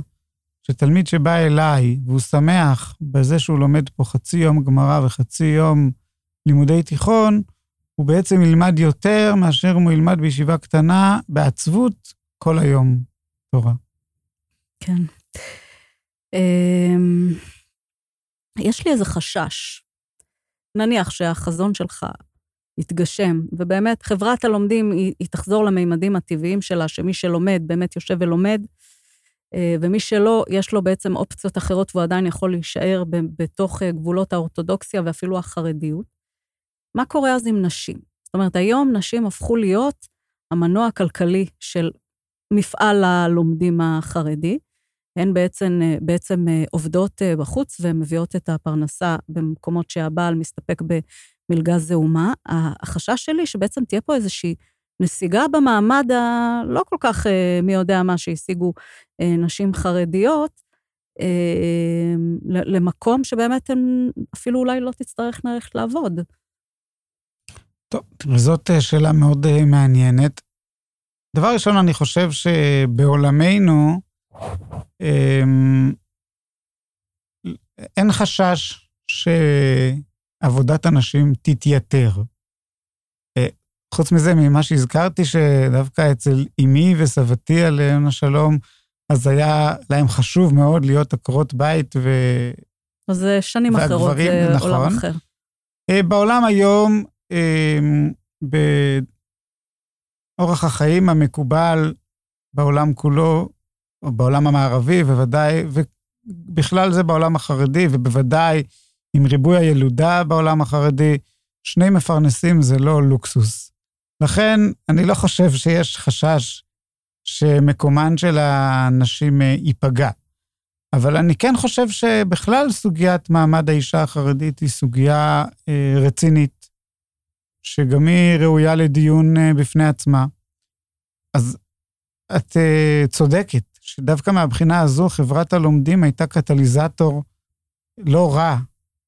שתלמיד שבא אליי והוא שמח בזה שהוא לומד פה חצי יום גמרא וחצי יום לימודי תיכון, הוא בעצם ילמד יותר מאשר אם הוא ילמד בישיבה קטנה בעצבות כל היום תורה. כן. אמ, יש לי איזה חשש. נניח שהחזון שלך יתגשם, ובאמת חברת הלומדים היא, היא תחזור למימדים הטבעיים שלה, שמי שלומד באמת יושב ולומד, אה, ומי שלא, יש לו בעצם אופציות אחרות והוא עדיין יכול להישאר בתוך אה, גבולות האורתודוקסיה ואפילו החרדיות. מה קורה אז עם נשים? זאת אומרת, היום נשים הפכו להיות המנוע הכלכלי של מפעל הלומדים החרדי. הן בעצם, בעצם עובדות בחוץ ומביאות את הפרנסה במקומות שהבעל מסתפק במלגה זעומה. החשש שלי שבעצם תהיה פה איזושהי נסיגה במעמד הלא כל כך מי יודע מה שהשיגו נשים חרדיות, למקום שבאמת הן אפילו אולי לא תצטרכנה ללכת לעבוד. טוב, זאת אה, שאלה מאוד אה, מעניינת. דבר ראשון, אני חושב שבעולמנו אמ, אין חשש שעבודת הנשים תתייתר. אה, חוץ מזה, ממה שהזכרתי, שדווקא אצל אמי וסבתי עליהם השלום, אז היה להם חשוב מאוד להיות עקרות בית ו... אז זה שנים אחרות, זה נכון. עולם אחר. בעולם היום אמ, באורח החיים המקובל בעולם כולו, או בעולם המערבי, בוודאי, ובכלל זה בעולם החרדי, ובוודאי עם ריבוי הילודה בעולם החרדי, שני מפרנסים זה לא לוקסוס. לכן, אני לא חושב שיש חשש שמקומן של הנשים אה, ייפגע. אבל אני כן חושב שבכלל סוגיית מעמד האישה החרדית היא סוגיה אה, רצינית, שגם היא ראויה לדיון אה, בפני עצמה. אז את צודקת, שדווקא מהבחינה הזו חברת הלומדים הייתה קטליזטור לא רע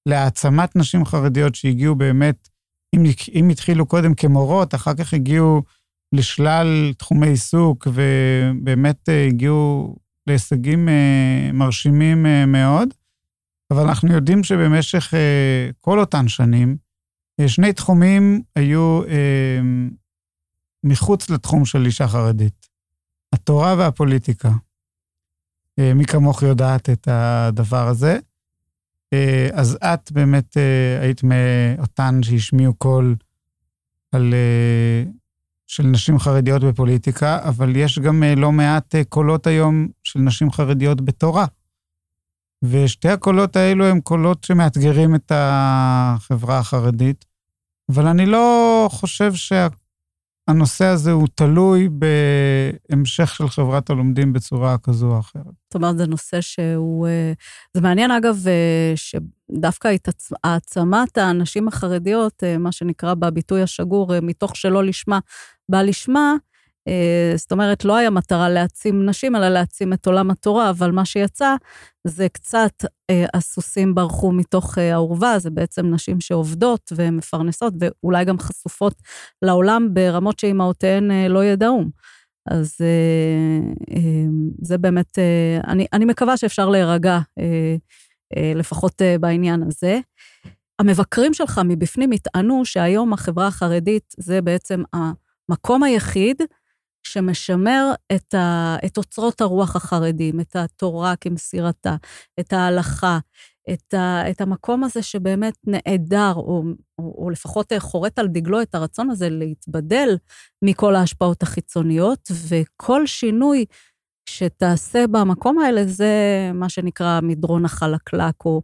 להעצמת נשים חרדיות שהגיעו באמת, אם, אם התחילו קודם כמורות, אחר כך הגיעו לשלל תחומי עיסוק, ובאמת אה, הגיעו להישגים אה, מרשימים אה, מאוד. אבל אנחנו יודעים שבמשך כל אותן שנים, שני תחומים היו מחוץ לתחום של אישה חרדית, התורה והפוליטיקה. מי כמוך יודעת את הדבר הזה. אז את באמת היית מאותן שהשמיעו קול על של נשים חרדיות בפוליטיקה, אבל יש גם אה, לא מעט אה, קולות היום של נשים חרדיות בתורה. ושתי הקולות האלו הם קולות שמאתגרים את החברה החרדית, אבל אני לא חושב שהנושא הזה הוא תלוי בהמשך של חברת הלומדים בצורה כזו או אחרת. זאת אומרת, זה נושא שהוא... אה, זה מעניין, אגב, שדווקא העצמת הנשים החרדיות, מה שנקרא בביטוי השגור, מתוך שלא לשמה, בא לשמה, אה, זאת אומרת, לא היה מטרה להעצים נשים, אלא להעצים את עולם התורה, אבל מה שיצא זה קצת אה, הסוסים ברחו מתוך אה, האורווה, זה בעצם נשים שעובדות ומפרנסות, ואולי גם חשופות לעולם ברמות שאימהותיהן לא ידעום. אז זה באמת, אני, אני מקווה שאפשר להירגע, לפחות בעניין הזה. המבקרים שלך מבפנים יטענו שהיום החברה החרדית זה בעצם המקום היחיד שמשמר את, ה, את אוצרות הרוח החרדים, את התורה כמסירתה, את ההלכה, את, ה, את המקום הזה שבאמת נעדר, או, או, או לפחות חורט על דגלו את הרצון הזה להתבדל מכל ההשפעות החיצוניות, וכל שינוי שתעשה במקום האלה זה מה שנקרא מדרון החלקלק, או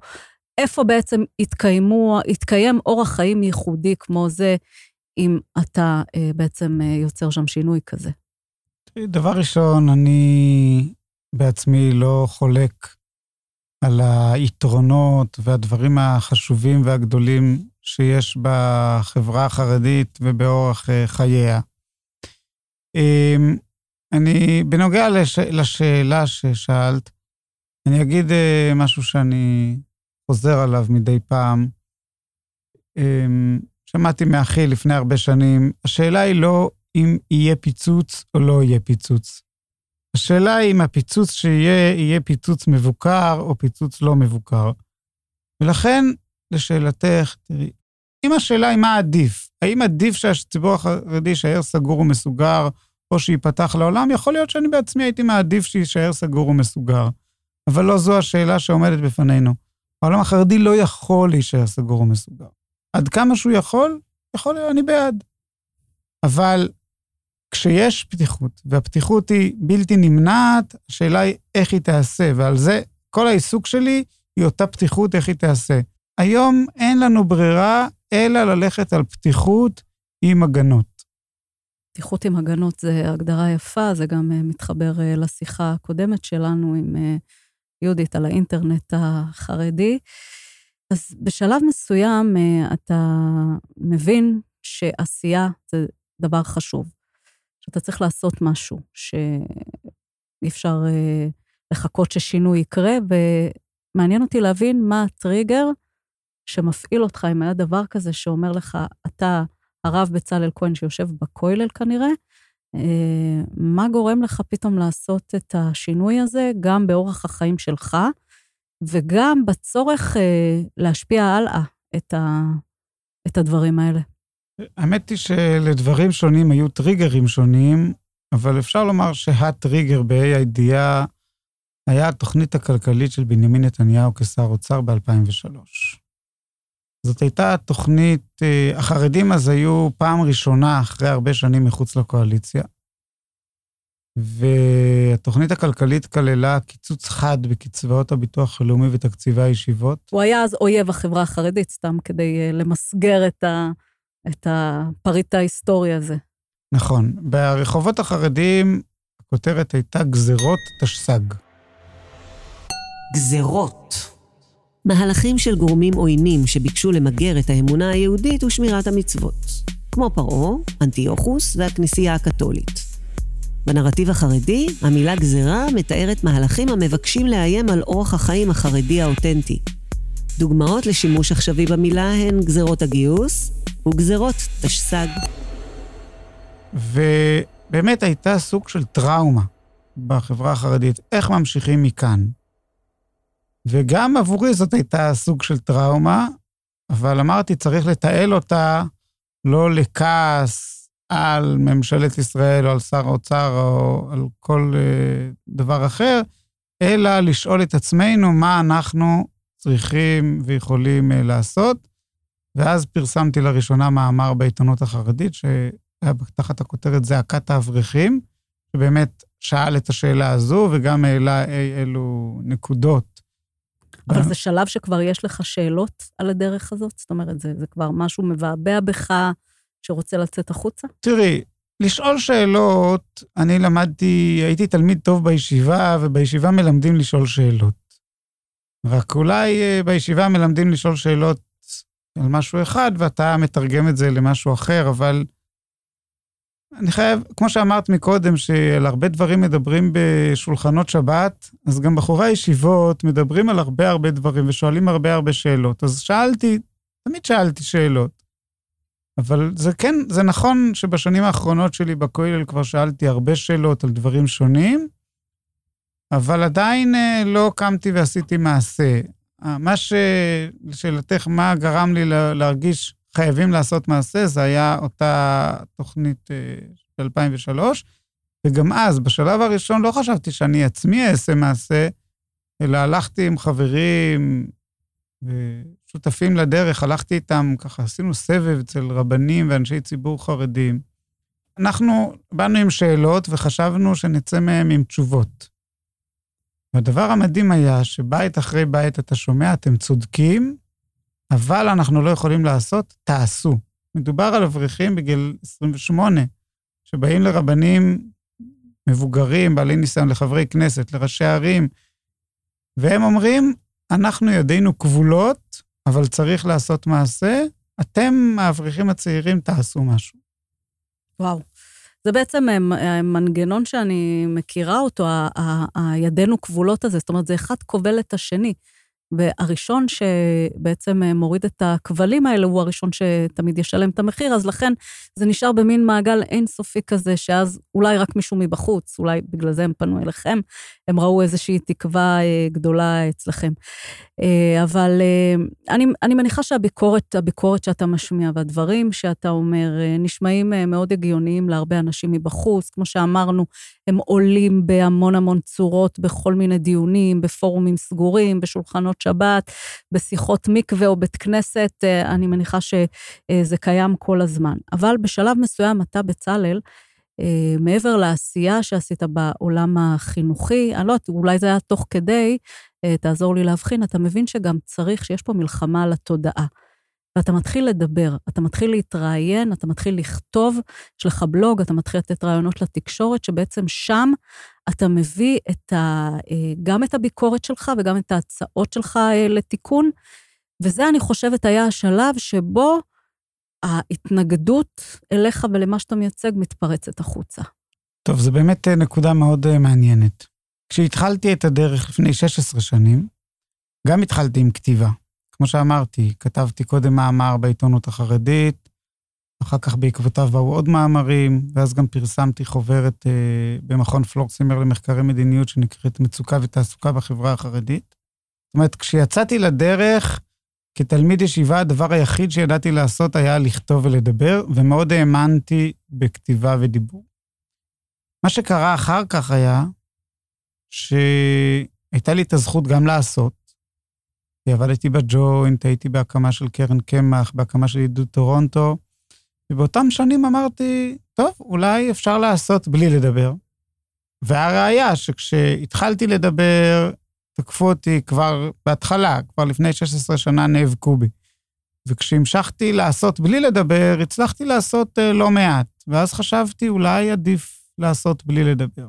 איפה בעצם יתקיימו, יתקיים אורח חיים ייחודי כמו זה אם אתה אה, בעצם אה, יוצר שם שינוי כזה? דבר ראשון, אני בעצמי לא חולק על היתרונות והדברים החשובים והגדולים שיש בחברה החרדית ובאורח אה, חייה. אמ, אני, בנוגע לש, לשאלה ששאלת, אני אגיד משהו שאני חוזר עליו מדי פעם. אמ, שמעתי מאחי לפני הרבה שנים, השאלה היא לא אם יהיה פיצוץ או לא יהיה פיצוץ. השאלה היא אם הפיצוץ שיהיה, יהיה פיצוץ מבוקר או פיצוץ לא מבוקר. ולכן, לשאלתך, תראי, אם השאלה היא מה עדיף, האם עדיף שהציבור החרדי יישאר סגור ומסוגר, או שייפתח לעולם, יכול להיות שאני בעצמי הייתי מעדיף שיישאר סגור ומסוגר. אבל לא זו השאלה שעומדת בפנינו. העולם החרדי לא יכול להישאר סגור ומסוגר. עד כמה שהוא יכול, יכול להיות, אני בעד. אבל כשיש פתיחות, והפתיחות היא בלתי נמנעת, השאלה היא איך היא תיעשה, ועל זה כל העיסוק שלי היא אותה פתיחות, איך היא תיעשה. היום אין לנו ברירה אלא ללכת על פתיחות עם הגנות. פתיחות עם הגנות זה הגדרה יפה, זה גם אה, מתחבר אה, לשיחה הקודמת שלנו עם אה, יהודית על האינטרנט החרדי. אז בשלב מסוים אתה מבין שעשייה זה דבר חשוב, שאתה צריך לעשות משהו, שאי אפשר אה, לחכות ששינוי יקרה, ומעניין אותי להבין מה הטריגר שמפעיל אותך, אם היה דבר כזה שאומר לך, אתה הרב בצלאל כהן שיושב בכולל כנראה, אה, מה גורם לך פתאום לעשות את השינוי הזה, גם באורח החיים שלך, וגם בצורך אה, להשפיע הלאה את, ה, את הדברים האלה. האמת היא שלדברים שונים היו טריגרים שונים, אבל אפשר לומר שהטריגר בה"א הידיעה היה התוכנית הכלכלית של בנימין נתניהו כשר אוצר ב-2003. זאת הייתה תוכנית, אה, החרדים אז היו פעם ראשונה אחרי הרבה שנים מחוץ לקואליציה, והתוכנית הכלכלית כללה קיצוץ חד בקצבאות הביטוח הלאומי ותקציבי הישיבות. הוא היה אז אויב החברה החרדית, סתם כדי אה, למסגר את, ה, את הפריט ההיסטורי הזה. נכון. ברחובות החרדיים הכותרת הייתה גזרות תשס"ג. גזרות. מהלכים של גורמים עוינים שביקשו למגר את האמונה היהודית ושמירת המצוות, כמו פרעה, אנטיוכוס והכנסייה הקתולית. בנרטיב החרדי, המילה גזרה מתארת מהלכים המבקשים לאיים על אורח החיים החרדי האותנטי. דוגמאות לשימוש עכשווי במילה הן גזרות הגיוס וגזרות תשס"ג. ובאמת הייתה סוג של טראומה בחברה החרדית, איך ממשיכים מכאן. וגם עבורי זאת הייתה סוג של טראומה, אבל אמרתי, צריך לתעל אותה לא לכעס על ממשלת ישראל או על שר האוצר או על כל uh, דבר אחר, אלא לשאול את עצמנו מה אנחנו צריכים ויכולים uh, לעשות. ואז פרסמתי לראשונה מאמר בעיתונות החרדית, שהיה תחת הכותרת זעקת האברכים, שבאמת שאל את השאלה הזו וגם העלה אי אלו נקודות אבל זה שלב שכבר יש לך שאלות על הדרך הזאת? זאת אומרת, זה, זה כבר משהו מבעבע בך שרוצה לצאת החוצה? תראי, לשאול שאלות, אני למדתי, הייתי תלמיד טוב בישיבה, ובישיבה מלמדים לשאול שאלות. רק אולי אה, בישיבה מלמדים לשאול שאלות על משהו אחד, ואתה מתרגם את זה למשהו אחר, אבל אני חייב, כמו שאמרת מקודם, שעל הרבה דברים מדברים בשולחנות שבת, אז גם בחורי הישיבות מדברים על הרבה הרבה דברים ושואלים הרבה הרבה שאלות. אז שאלתי, תמיד שאלתי שאלות. אבל זה כן, זה נכון שבשנים האחרונות שלי בכולל כבר שאלתי הרבה שאלות על דברים שונים, אבל עדיין אה, לא קמתי ועשיתי מעשה. מה ש... לשאלתך, מה גרם לי להרגיש חייבים לעשות מעשה, זה היה אותה תוכנית אה, של 2003, וגם אז, בשלב הראשון, לא חשבתי שאני עצמי אעשה מעשה, אלא הלכתי עם חברים ושותפים לדרך, הלכתי איתם, ככה עשינו סבב אצל רבנים ואנשי ציבור חרדים. אנחנו באנו עם שאלות וחשבנו שנצא מהם עם תשובות. והדבר המדהים היה שבית אחרי בית אתה שומע, אתם צודקים, אבל אנחנו לא יכולים לעשות, תעשו. מדובר על אברכים בגיל 28, שבאים לרבנים מבוגרים, בעלי ניסיון, לחברי כנסת, לראשי ערים, והם אומרים, אנחנו ידינו כבולות, אבל צריך לעשות מעשה, אתם, האברכים הצעירים, תעשו משהו. וואו. זה בעצם אה, אה, מנגנון שאני מכירה אותו, הידינו כבולות הזה, זאת אומרת, זה אחד כובל את השני. והראשון שבעצם אה, מוריד את הכבלים האלה הוא הראשון שתמיד ישלם את המחיר, אז לכן זה נשאר במין מעגל אינסופי כזה, שאז אולי רק מישהו מבחוץ, אולי בגלל זה הם פנו אליכם, הם ראו איזושהי תקווה אה, גדולה אצלכם. אה, אבל אני, אני מניחה שהביקורת, הביקורת שאתה משמיע והדברים שאתה אומר נשמעים מאוד הגיוניים להרבה אנשים מבחוץ. כמו שאמרנו, הם עולים בהמון המון צורות, בכל מיני דיונים, בפורומים סגורים, בשולחנות שבת, בשיחות מקווה או בית כנסת, אה, אני מניחה שזה קיים כל הזמן. אבל בשלב מסוים אתה, בצלאל, אה, מעבר לעשייה שעשית בעולם החינוכי, אני לא יודעת, אולי זה היה תוך כדי, אה, תעזור לי להבחין, אתה מבין שגם צריך, שיש פה מלחמה על התודעה. ואתה מתחיל לדבר, אתה מתחיל להתראיין, אתה מתחיל לכתוב, יש לך בלוג, אתה מתחיל לתת רעיונות לתקשורת, שבעצם שם אתה מביא את ה, אה, גם את הביקורת שלך וגם את ההצעות שלך אה, לתיקון, וזה, אני חושבת, היה השלב שבו ההתנגדות אליך ולמה שאתה מייצג מתפרצת החוצה. טוב, זו באמת אה, נקודה מאוד מעניינת. כשהתחלתי את הדרך לפני 16 שנים, גם התחלתי עם כתיבה. כמו שאמרתי, כתבתי קודם מאמר בעיתונות החרדית, אחר כך בעקבותיו באו עוד מאמרים, ואז גם פרסמתי חוברת אה, במכון פלורסימר למחקרי מדיניות שנקראת מצוקה ותעסוקה בחברה החרדית. זאת אומרת, כשיצאתי לדרך כתלמיד ישיבה, הדבר היחיד שידעתי לעשות היה לכתוב ולדבר, ומאוד האמנתי בכתיבה ודיבור. מה שקרה אחר כך היה שהייתה לי את הזכות גם לעשות, עבדתי בג'וינט, הייתי בהקמה של קרן קמח, בהקמה של עידוד טורונטו, ובאותם שנים אמרתי, טוב, אולי אפשר לעשות בלי לדבר. והראיה שכשהתחלתי לדבר, תקפו אותי כבר בהתחלה, כבר לפני 16 שנה נאבקו בי. וכשהמשכתי לעשות בלי לדבר, הצלחתי לעשות uh, לא מעט. ואז חשבתי, אולי עדיף לעשות בלי לדבר.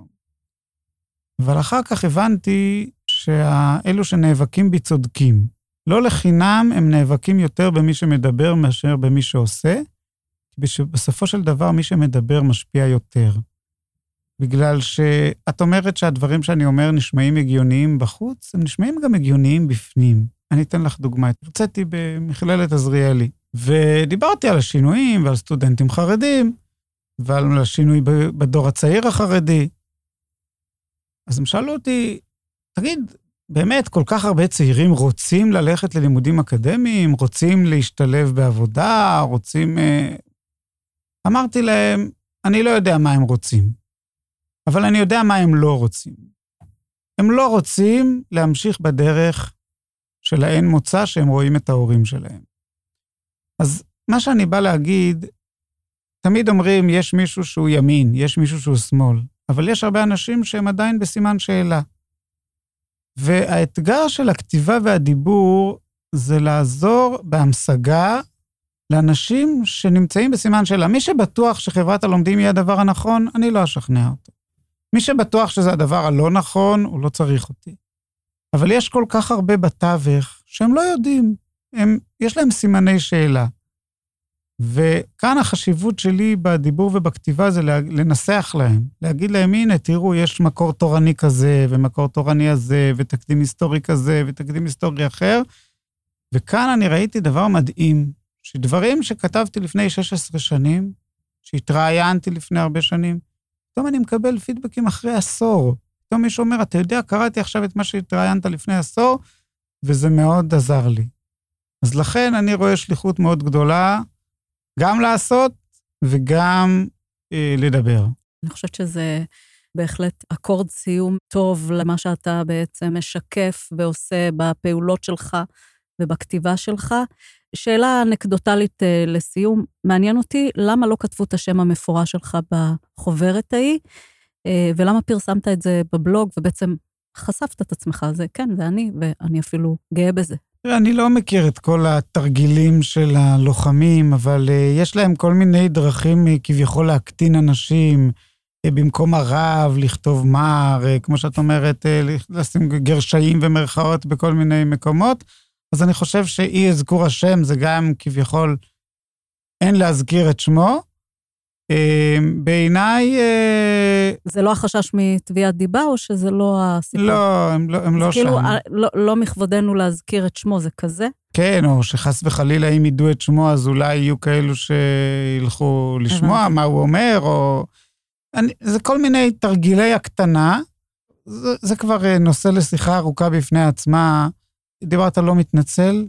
אבל אחר כך הבנתי שאלו שנאבקים בי צודקים. לא לחינם הם נאבקים יותר במי שמדבר מאשר במי שעושה, בסופו של דבר מי שמדבר משפיע יותר. בגלל שאת אומרת שהדברים שאני אומר נשמעים הגיוניים בחוץ, הם נשמעים גם הגיוניים בפנים. אני אתן לך דוגמא. הרציתי במכללת עזריאלי, ודיברתי על השינויים ועל סטודנטים חרדים, ועל השינוי בדור הצעיר החרדי. אז הם שאלו אותי, תגיד, באמת כל כך הרבה צעירים רוצים ללכת ללימודים אקדמיים, רוצים להשתלב בעבודה, רוצים... אה, אמרתי להם, אני לא יודע מה הם רוצים. אבל אני יודע מה הם לא רוצים. הם לא רוצים להמשיך בדרך של האין מוצא שהם רואים את ההורים שלהם. אז מה שאני בא להגיד, תמיד אומרים, יש מישהו שהוא ימין, יש מישהו שהוא שמאל, אבל יש הרבה אנשים שהם עדיין בסימן שאלה. והאתגר של הכתיבה והדיבור זה לעזור בהמשגה לאנשים שנמצאים בסימן שאלה. מי שבטוח שחברת הלומדים היא הדבר הנכון, אני לא אשכנע אותו. מי שבטוח שזה הדבר הלא נכון, הוא לא צריך אותי. אבל יש כל כך הרבה בתווך שהם לא יודעים, הם, יש להם סימני שאלה. וכאן החשיבות שלי בדיבור ובכתיבה זה לנסח להם, להגיד להם, הנה, תראו, יש מקור תורני כזה, ומקור תורני הזה, ותקדים היסטורי כזה, ותקדים היסטורי אחר. וכאן אני ראיתי דבר מדהים, שדברים שכתבתי לפני 16 שנים, שהתראיינתי לפני הרבה שנים, פתאום אני מקבל פידבקים אחרי עשור. פתאום מישהו אומר, אתה יודע, קראתי עכשיו את מה שהתראיינת לפני עשור, וזה מאוד עזר לי. אז לכן אני רואה שליחות מאוד גדולה, גם לעשות וגם אה, לדבר. אני חושבת שזה בהחלט אקורד סיום טוב למה שאתה בעצם משקף ועושה בפעולות שלך ובכתיבה שלך. שאלה אנקדוטלית uh, לסיום, מעניין אותי למה לא כתבו את השם המפורש שלך בחוברת ההיא, uh, ולמה פרסמת את זה בבלוג, ובעצם חשפת את עצמך, זה כן, זה אני, ואני אפילו גאה בזה. אני לא מכיר את כל התרגילים של הלוחמים, אבל uh, יש להם כל מיני דרכים uh, כביכול להקטין אנשים. במקום הרב, לכתוב מר, כמו שאת אומרת, לשים גרשיים ומרכאות בכל מיני מקומות. אז אני חושב שאי אזכור השם זה גם כביכול אין להזכיר את שמו. אה, בעיניי... אה, זה לא החשש מתביעת דיבה, או שזה לא הסיפור? לא, הם לא, הם לא כאילו, שם. כאילו, לא, לא מכבודנו להזכיר את שמו, זה כזה? כן, או שחס וחלילה אם ידעו את שמו, אז אולי יהיו כאלו שילכו לשמוע מה הוא אומר, או... אני, זה כל מיני תרגילי הקטנה. זה, זה כבר אה, נושא לשיחה ארוכה בפני עצמה. דיברת לא מתנצל.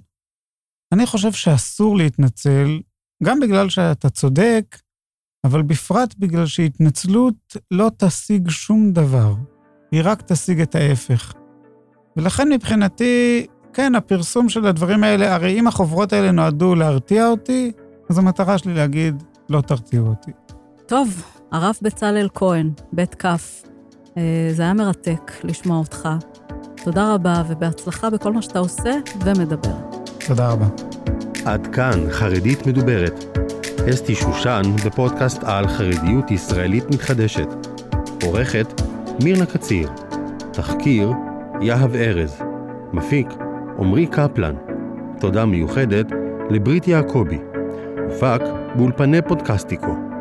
אני חושב שאסור להתנצל, גם בגלל שאתה צודק, אבל בפרט בגלל שהתנצלות לא תשיג שום דבר, היא רק תשיג את ההפך. ולכן מבחינתי, כן, הפרסום של הדברים האלה, הרי אם החוברות האלה נועדו להרתיע אותי, אז המטרה שלי להגיד, לא תרתיעו אותי. טוב, הרב בצלאל כהן, בית כף, אה, זה היה מרתק לשמוע אותך. תודה רבה ובהצלחה בכל מה שאתה עושה ומדבר. תודה רבה. עד כאן חרדית מדוברת. אסתי שושן בפודקאסט על חרדיות ישראלית מתחדשת. עורכת מירנה קציר. תחקיר יהב ארז. מפיק עמרי קפלן. תודה מיוחדת לברית יעקבי. הופק באולפני פודקסטיקו.